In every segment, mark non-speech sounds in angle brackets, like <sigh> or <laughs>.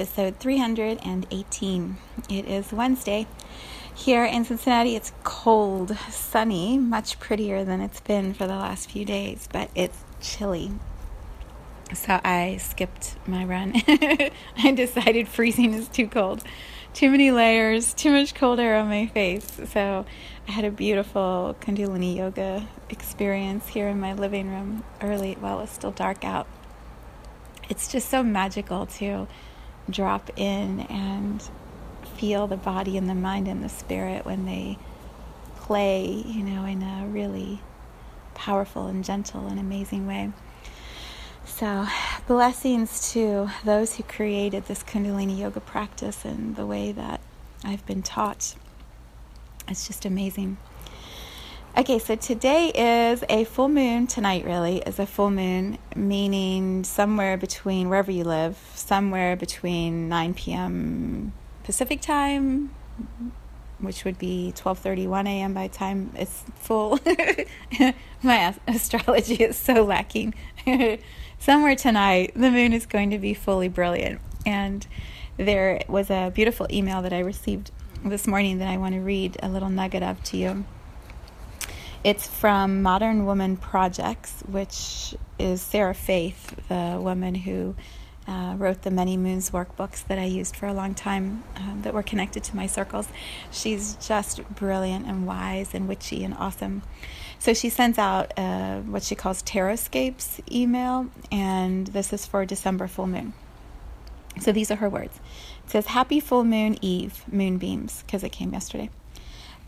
Episode 318. It is Wednesday. Here in Cincinnati, it's cold, sunny, much prettier than it's been for the last few days, but it's chilly. So I skipped my run. <laughs> I decided freezing is too cold. Too many layers, too much cold air on my face. So I had a beautiful Kundalini yoga experience here in my living room early while it's still dark out. It's just so magical to drop in and feel the body and the mind and the spirit when they play, you know, in a really powerful and gentle and amazing way. So, blessings to those who created this Kundalini yoga practice and the way that I've been taught. It's just amazing. Okay, so today is a full moon. Tonight, really, is a full moon, meaning somewhere between wherever you live, somewhere between 9 p.m. Pacific time, which would be 12:31 a.m. by time it's full. <laughs> My astrology is so lacking. <laughs> somewhere tonight, the moon is going to be fully brilliant, and there was a beautiful email that I received this morning that I want to read a little nugget of to you. It's from Modern Woman Projects, which is Sarah Faith, the woman who uh, wrote the Many Moons workbooks that I used for a long time um, that were connected to my circles. She's just brilliant and wise and witchy and awesome. So she sends out uh, what she calls Tarotscopes email, and this is for December full moon. So these are her words. It says, Happy full moon eve, moonbeams, because it came yesterday.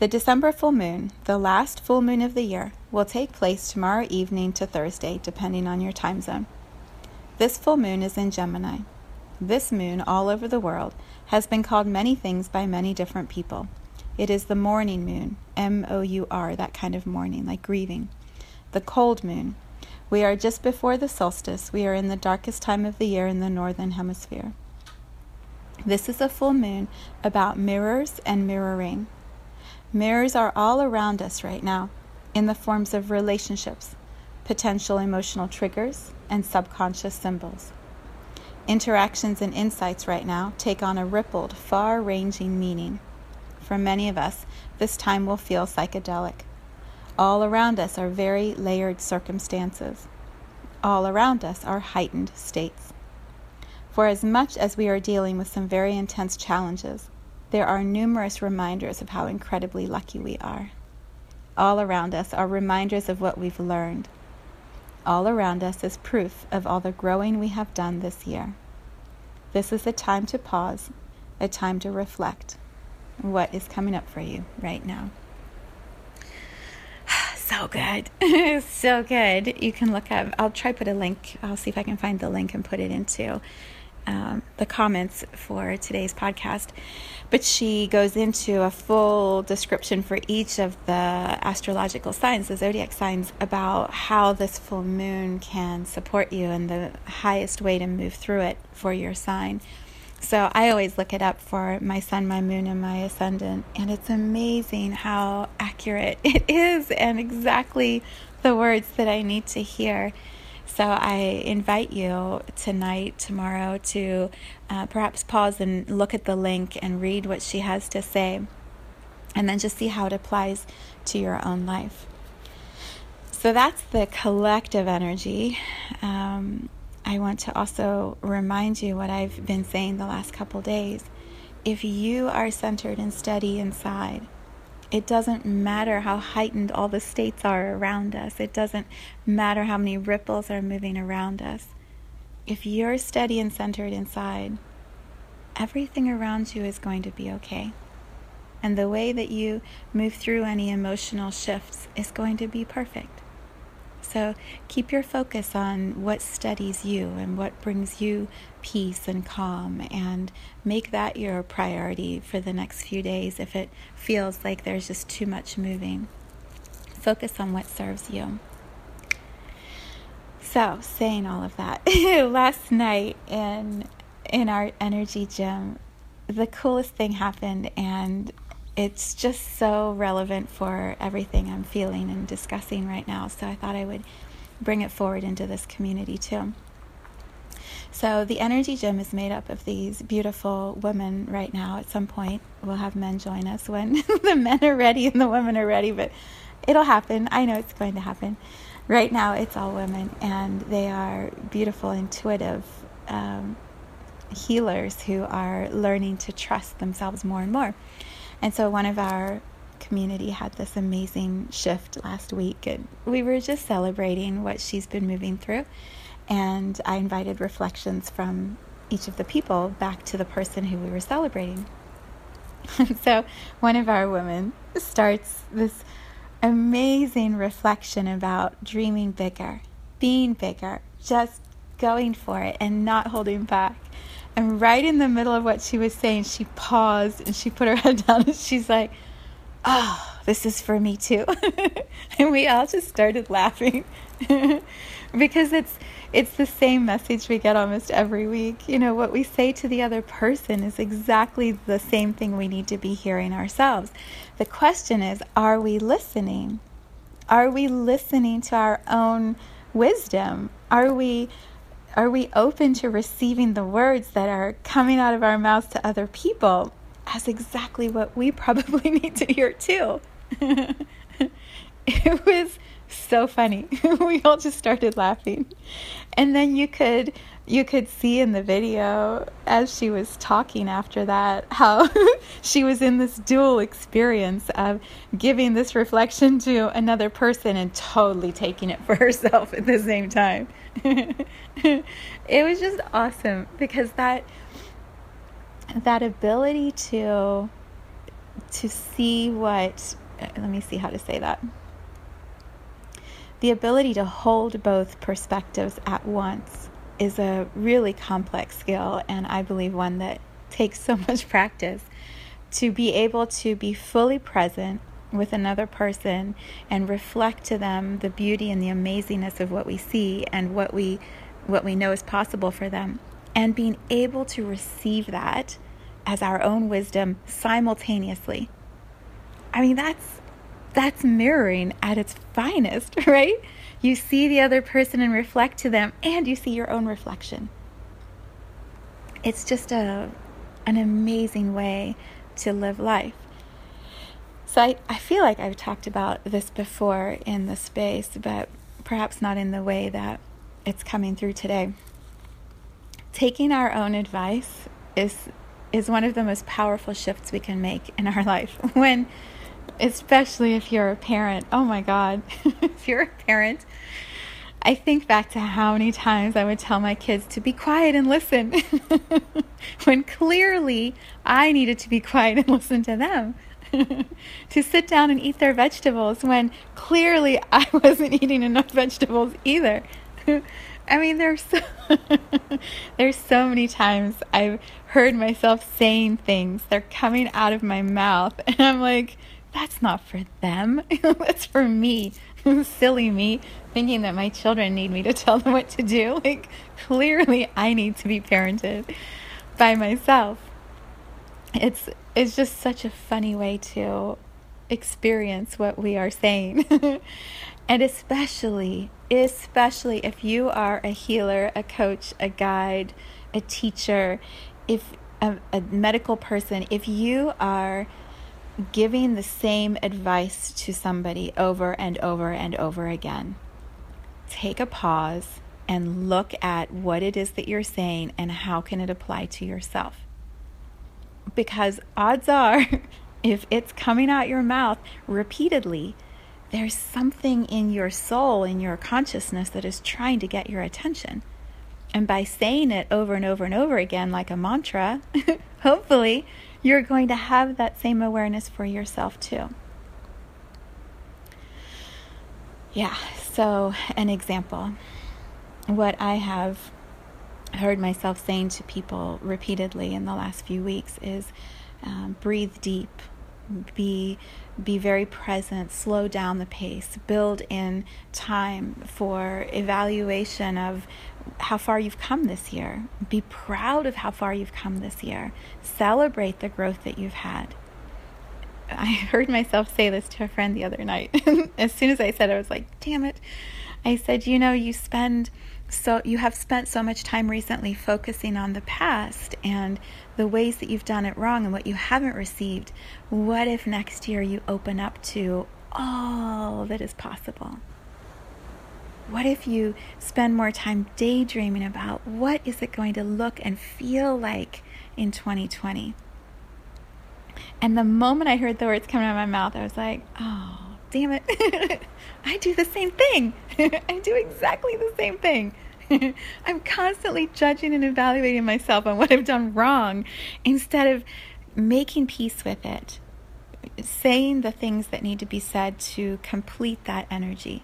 The December full moon, the last full moon of the year, will take place tomorrow evening to Thursday, depending on your time zone. This full moon is in Gemini. This moon, all over the world, has been called many things by many different people. It is the morning moon, M O U R, that kind of mourning, like grieving. The cold moon. We are just before the solstice. We are in the darkest time of the year in the northern hemisphere. This is a full moon about mirrors and mirroring. Mirrors are all around us right now in the forms of relationships, potential emotional triggers, and subconscious symbols. Interactions and insights right now take on a rippled, far ranging meaning. For many of us, this time will feel psychedelic. All around us are very layered circumstances. All around us are heightened states. For as much as we are dealing with some very intense challenges, there are numerous reminders of how incredibly lucky we are. All around us are reminders of what we've learned. All around us is proof of all the growing we have done this year. This is a time to pause, a time to reflect. What is coming up for you right now? <sighs> so good. <laughs> so good. You can look up, I'll try put a link. I'll see if I can find the link and put it into um, the comments for today's podcast. But she goes into a full description for each of the astrological signs, the zodiac signs, about how this full moon can support you and the highest way to move through it for your sign. So I always look it up for my sun, my moon, and my ascendant, and it's amazing how accurate <laughs> it is and exactly the words that I need to hear. So I invite you tonight, tomorrow, to uh, perhaps pause and look at the link and read what she has to say, and then just see how it applies to your own life. So that's the collective energy. Um, I want to also remind you what I've been saying the last couple days. If you are centered and steady inside, it doesn't matter how heightened all the states are around us. It doesn't matter how many ripples are moving around us. If you're steady and centered inside, everything around you is going to be okay. And the way that you move through any emotional shifts is going to be perfect. So keep your focus on what steadies you and what brings you peace and calm, and make that your priority for the next few days if it feels like there's just too much moving. Focus on what serves you. So, saying all of that, <laughs> last night in in our energy gym, the coolest thing happened, and it's just so relevant for everything I'm feeling and discussing right now. So I thought I would bring it forward into this community too. So the energy gym is made up of these beautiful women right now. At some point, we'll have men join us when <laughs> the men are ready and the women are ready, but it'll happen. I know it's going to happen. Right now, it's all women, and they are beautiful, intuitive um, healers who are learning to trust themselves more and more. And so one of our community had this amazing shift last week, and we were just celebrating what she's been moving through. And I invited reflections from each of the people back to the person who we were celebrating. <laughs> so one of our women starts this amazing reflection about dreaming bigger, being bigger, just going for it and not holding back. And right in the middle of what she was saying, she paused and she put her <laughs> head down and she's like, Oh, this is for me too. <laughs> and we all just started laughing <laughs> because it's it's the same message we get almost every week. You know, what we say to the other person is exactly the same thing we need to be hearing ourselves. The question is, are we listening? Are we listening to our own wisdom? Are we are we open to receiving the words that are coming out of our mouths to other people as exactly what we <laughs> probably need to hear too? <laughs> it was so funny. <laughs> we all just started laughing. And then you could you could see in the video as she was talking after that how she was in this dual experience of giving this reflection to another person and totally taking it for herself at the same time. it was just awesome because that that ability to to see what let me see how to say that. The ability to hold both perspectives at once is a really complex skill, and I believe one that takes so much <laughs> practice. To be able to be fully present with another person and reflect to them the beauty and the amazingness of what we see and what we what we know is possible for them and being able to receive that as our own wisdom simultaneously i mean that's that's mirroring at its finest, <laughs> right? You see the other person and reflect to them, and you see your own reflection. It's just a, an amazing way to live life. So I, I feel like I've talked about this before in the space, but perhaps not in the way that it's coming through today. Taking our own advice is is one of the most powerful shifts we can make in our <laughs> life. When especially if you're a parent. Oh my God, <laughs> if you're a parent, I think back to how many times I would tell my kids to be quiet and listen <laughs> when clearly I needed to be quiet and listen to them. to sit down and eat their vegetables when clearly I wasn't eating enough vegetables either. I mean, there's so, <laughs> there's so many times I've heard myself saying things. They're coming out of my mouth, <laughs> and I'm like, that's not for them. <laughs> that's for me. Silly me thinking that my children need me to tell them what to do. Like, clearly, I need to be parented by myself. It's it's just such a funny way to experience what we are saying. And especially especially if you are a healer, a coach, a guide, a teacher, if a, a medical person, if you are giving the same advice to somebody over and over and over again. Take a pause and look at what it is that you're saying and how can it apply to yourself. Because odds are <laughs> if it's coming out your mouth repeatedly, there's something in your soul, in your consciousness that is trying to get your attention. And by saying it over and over and over again, like a mantra, <laughs> hopefully you're going to have that same awareness for yourself too. Yeah, so an example. What I have heard myself saying to people repeatedly in the last few weeks is um, breathe deep, be be very present, slow down the pace, build in time for evaluation of how far you've come this year. Be proud of how far you've come this year. Celebrate the growth that you've had. I <laughs> heard myself say this to a friend the other night. <laughs> as soon as I said it, I was like, damn it. I said, you know, you spend so you have spent so much time recently focusing on the past and the ways that you've done it wrong and what you haven't received. What if next year you open up to all that is possible? What if you spend more time daydreaming about what is it going to look and feel like in 2020? And the moment I heard the words coming out of my mouth, I was like, oh, damn it. <laughs> I do the same thing. <laughs> I do exactly the same thing. <laughs> I'm constantly judging and evaluating myself on what I've done wrong instead of making peace with it, saying the things that need to be said to complete that energy,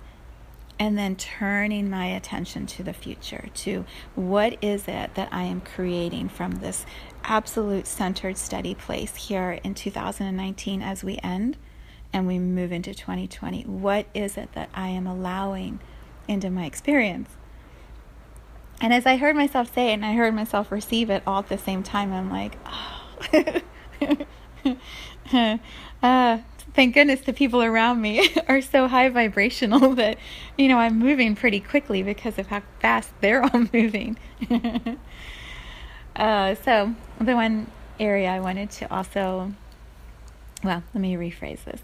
and then turning my attention to the future to what is it that I am creating from this absolute centered, steady place here in 2019 as we end and we move into 2020. What is it that I am allowing into my experience? And as I heard myself say it and I heard myself receive it all at the same time, I'm like, oh. <laughs> uh, thank goodness the people around me <laughs> are so high vibrational <laughs> that, you know, I'm moving pretty quickly because of how fast they're all moving. uh, so, the one area I wanted to also, well, let me rephrase this.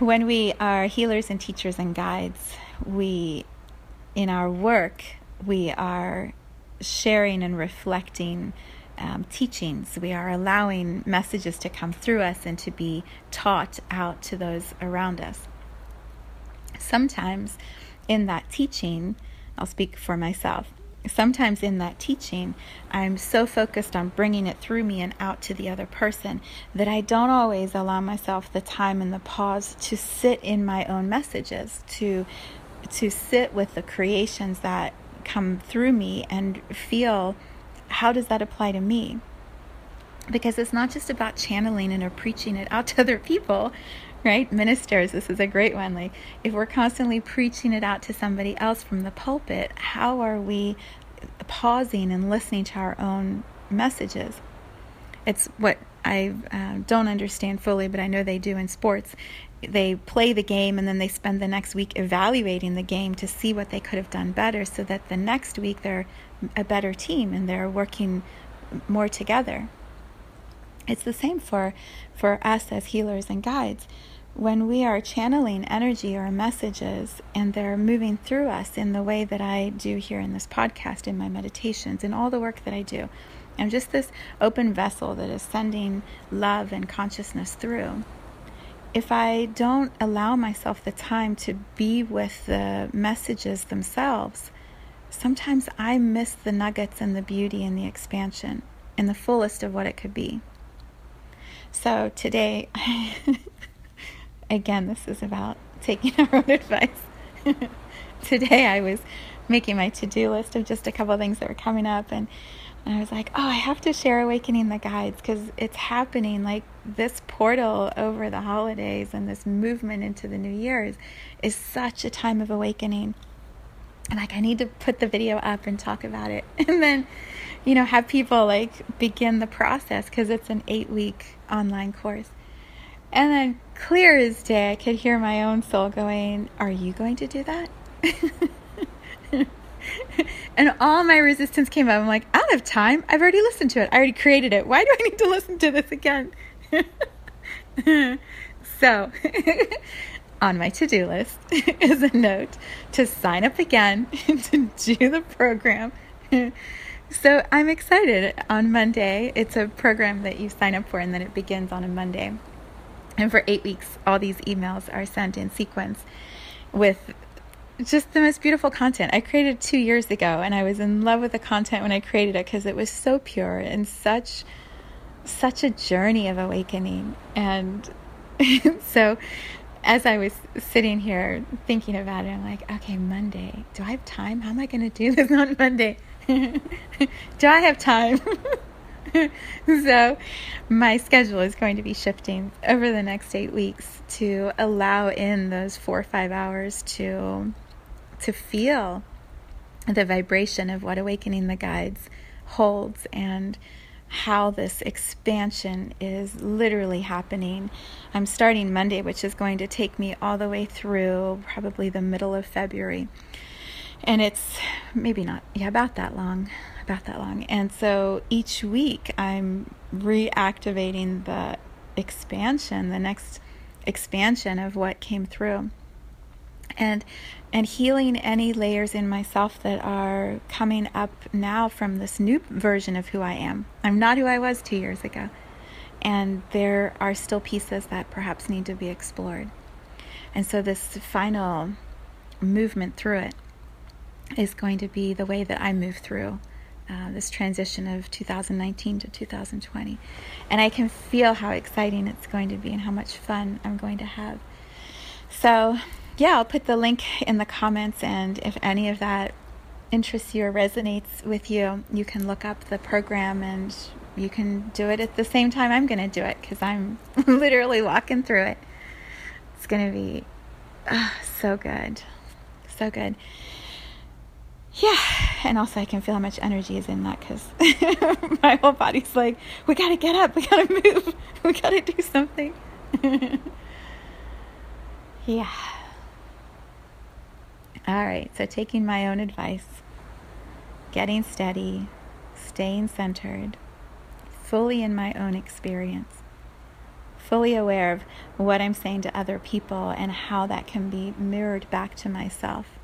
<laughs> When we are healers and teachers and guides, we, in our work, we are sharing and reflecting um, teachings. We are allowing messages to come through us and to be taught out to those around us. Sometimes in that teaching, I'll speak for myself. Sometimes in that teaching, I'm so focused on bringing it through me and out to the other person that I don't always allow myself the time and the pause to sit in my own messages, to to sit with the creations that come through me and feel how does that apply to me? Because it's not just about channeling and or preaching it out to other people, right? Ministers, this is a great one. Like, if we're constantly preaching it out to somebody else from the pulpit, how are we pausing and listening to our own messages? It's what I uh, don't understand fully, but I know they do in sports they play the game and then they spend the next week evaluating the game to see what they could have done better so that the next week they're a better team and they're working more together. It's the same for for us as healers and guides. When we are channeling energy or messages and they're moving through us in the way that I do here in this podcast, in my meditations, in all the work that I do, I'm just this open vessel that is sending love and consciousness through if I don't allow myself the time to be with the messages themselves, sometimes I miss the nuggets and the beauty and the expansion and the fullest of what it could be. So today, <laughs> again, this is about taking <laughs> our own advice. <laughs> today I was making my to do list of just a couple things that were coming up and and I was like, oh, I have to share Awakening the Guides because it's happening. Like this portal over the holidays and this movement into the new years is such a time of awakening. And like, I need to put the video up and talk about it. <laughs> And then, you know, have people like begin the process because it's an eight week online course. And then, clear as day, I could hear my own soul going, Are you going to do that? <laughs> and all my resistance came up. I'm like, don't have time. I've already listened to it. I already created it. Why do I need to listen to this again? <laughs> so, <laughs> on my to do list is a note to sign up again to do the program. so, I'm excited. On Monday, it's a program that you sign up for, and then it begins on a Monday. And for eight weeks, all these emails are sent in sequence with just the most beautiful content. I created two years ago, and I was in love with the content when I created it because it was so pure and such such a journey of awakening. And <laughs> so, as I was sitting here thinking about it, I'm like, okay, Monday. Do I have time? How am I going to do this <laughs> on Monday? <laughs> do I have time? <laughs> so, my schedule is going to be shifting over the next eight weeks to allow in those four or five hours to to feel the vibration of what awakening the guides holds and how this expansion is literally happening. I'm starting Monday, which is going to take me all the way through probably the middle of February. And it's maybe not, yeah, about that long, about that long. And so each week I'm reactivating the expansion, the next expansion of what came through and and healing any layers in myself that are coming up now from this new version of who I am. I'm not who I was 2 years ago. And there are still pieces that perhaps need to be explored. And so this final movement through it is going to be the way that I move through uh, this transition of 2019 to 2020. And I can feel how exciting it's going to be and how much fun I'm going to have. So yeah, I'll put the link in the comments, and if any of that interests you or resonates with you, you can look up the program and you can do it at the same time I'm going to do it because I'm <laughs> literally walking through it. It's going to be oh, so good. So good. Yeah, and also I can feel how much energy is in that because <laughs> my whole body's like, we got to get up, we got to move, <laughs> we got to do something. <laughs> yeah. All right, so taking my own advice, getting steady, staying centered, fully in my own experience, fully aware of what I'm saying to other people and how that can be mirrored back to myself.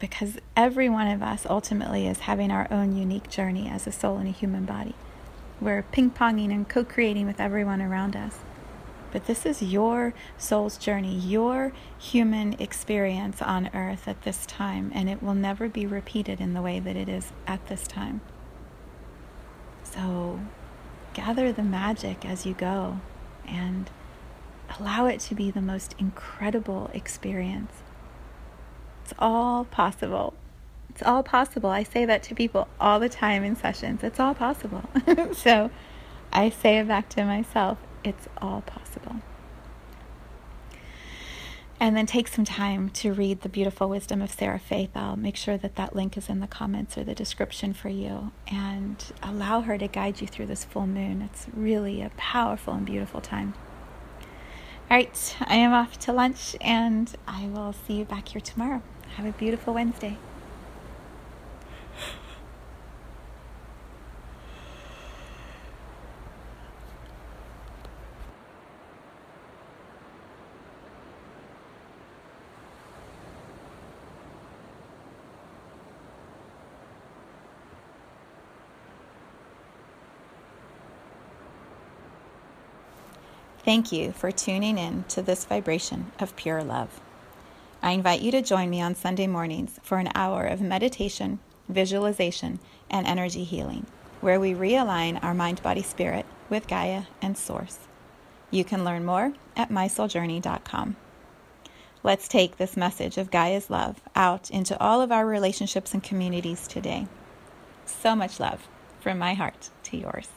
Because every one of us ultimately is having our own unique journey as a soul in a human body. We're ping ponging and co creating with everyone around us. But this is your soul's journey, your human experience on earth at this time, and it will never be repeated in the way that it is at this time. So gather the magic as you go and allow it to be the most incredible experience. It's all possible. It's all possible. I say that to people all the time in sessions. It's all possible. <laughs> so I say it back to myself. It's all possible. And then take some time to read the beautiful wisdom of Sarah Faith. I'll make sure that that link is in the comments or the description for you. And allow her to guide you through this full moon. It's really a powerful and beautiful time. All right, I am off to lunch and I will see you back here tomorrow. Have a beautiful Wednesday. Thank you for tuning in to this vibration of pure love. I invite you to join me on Sunday mornings for an hour of meditation, visualization, and energy healing, where we realign our mind, body, spirit with Gaia and Source. You can learn more at mysouljourney.com. Let's take this message of Gaia's love out into all of our relationships and communities today. So much love from my heart to yours.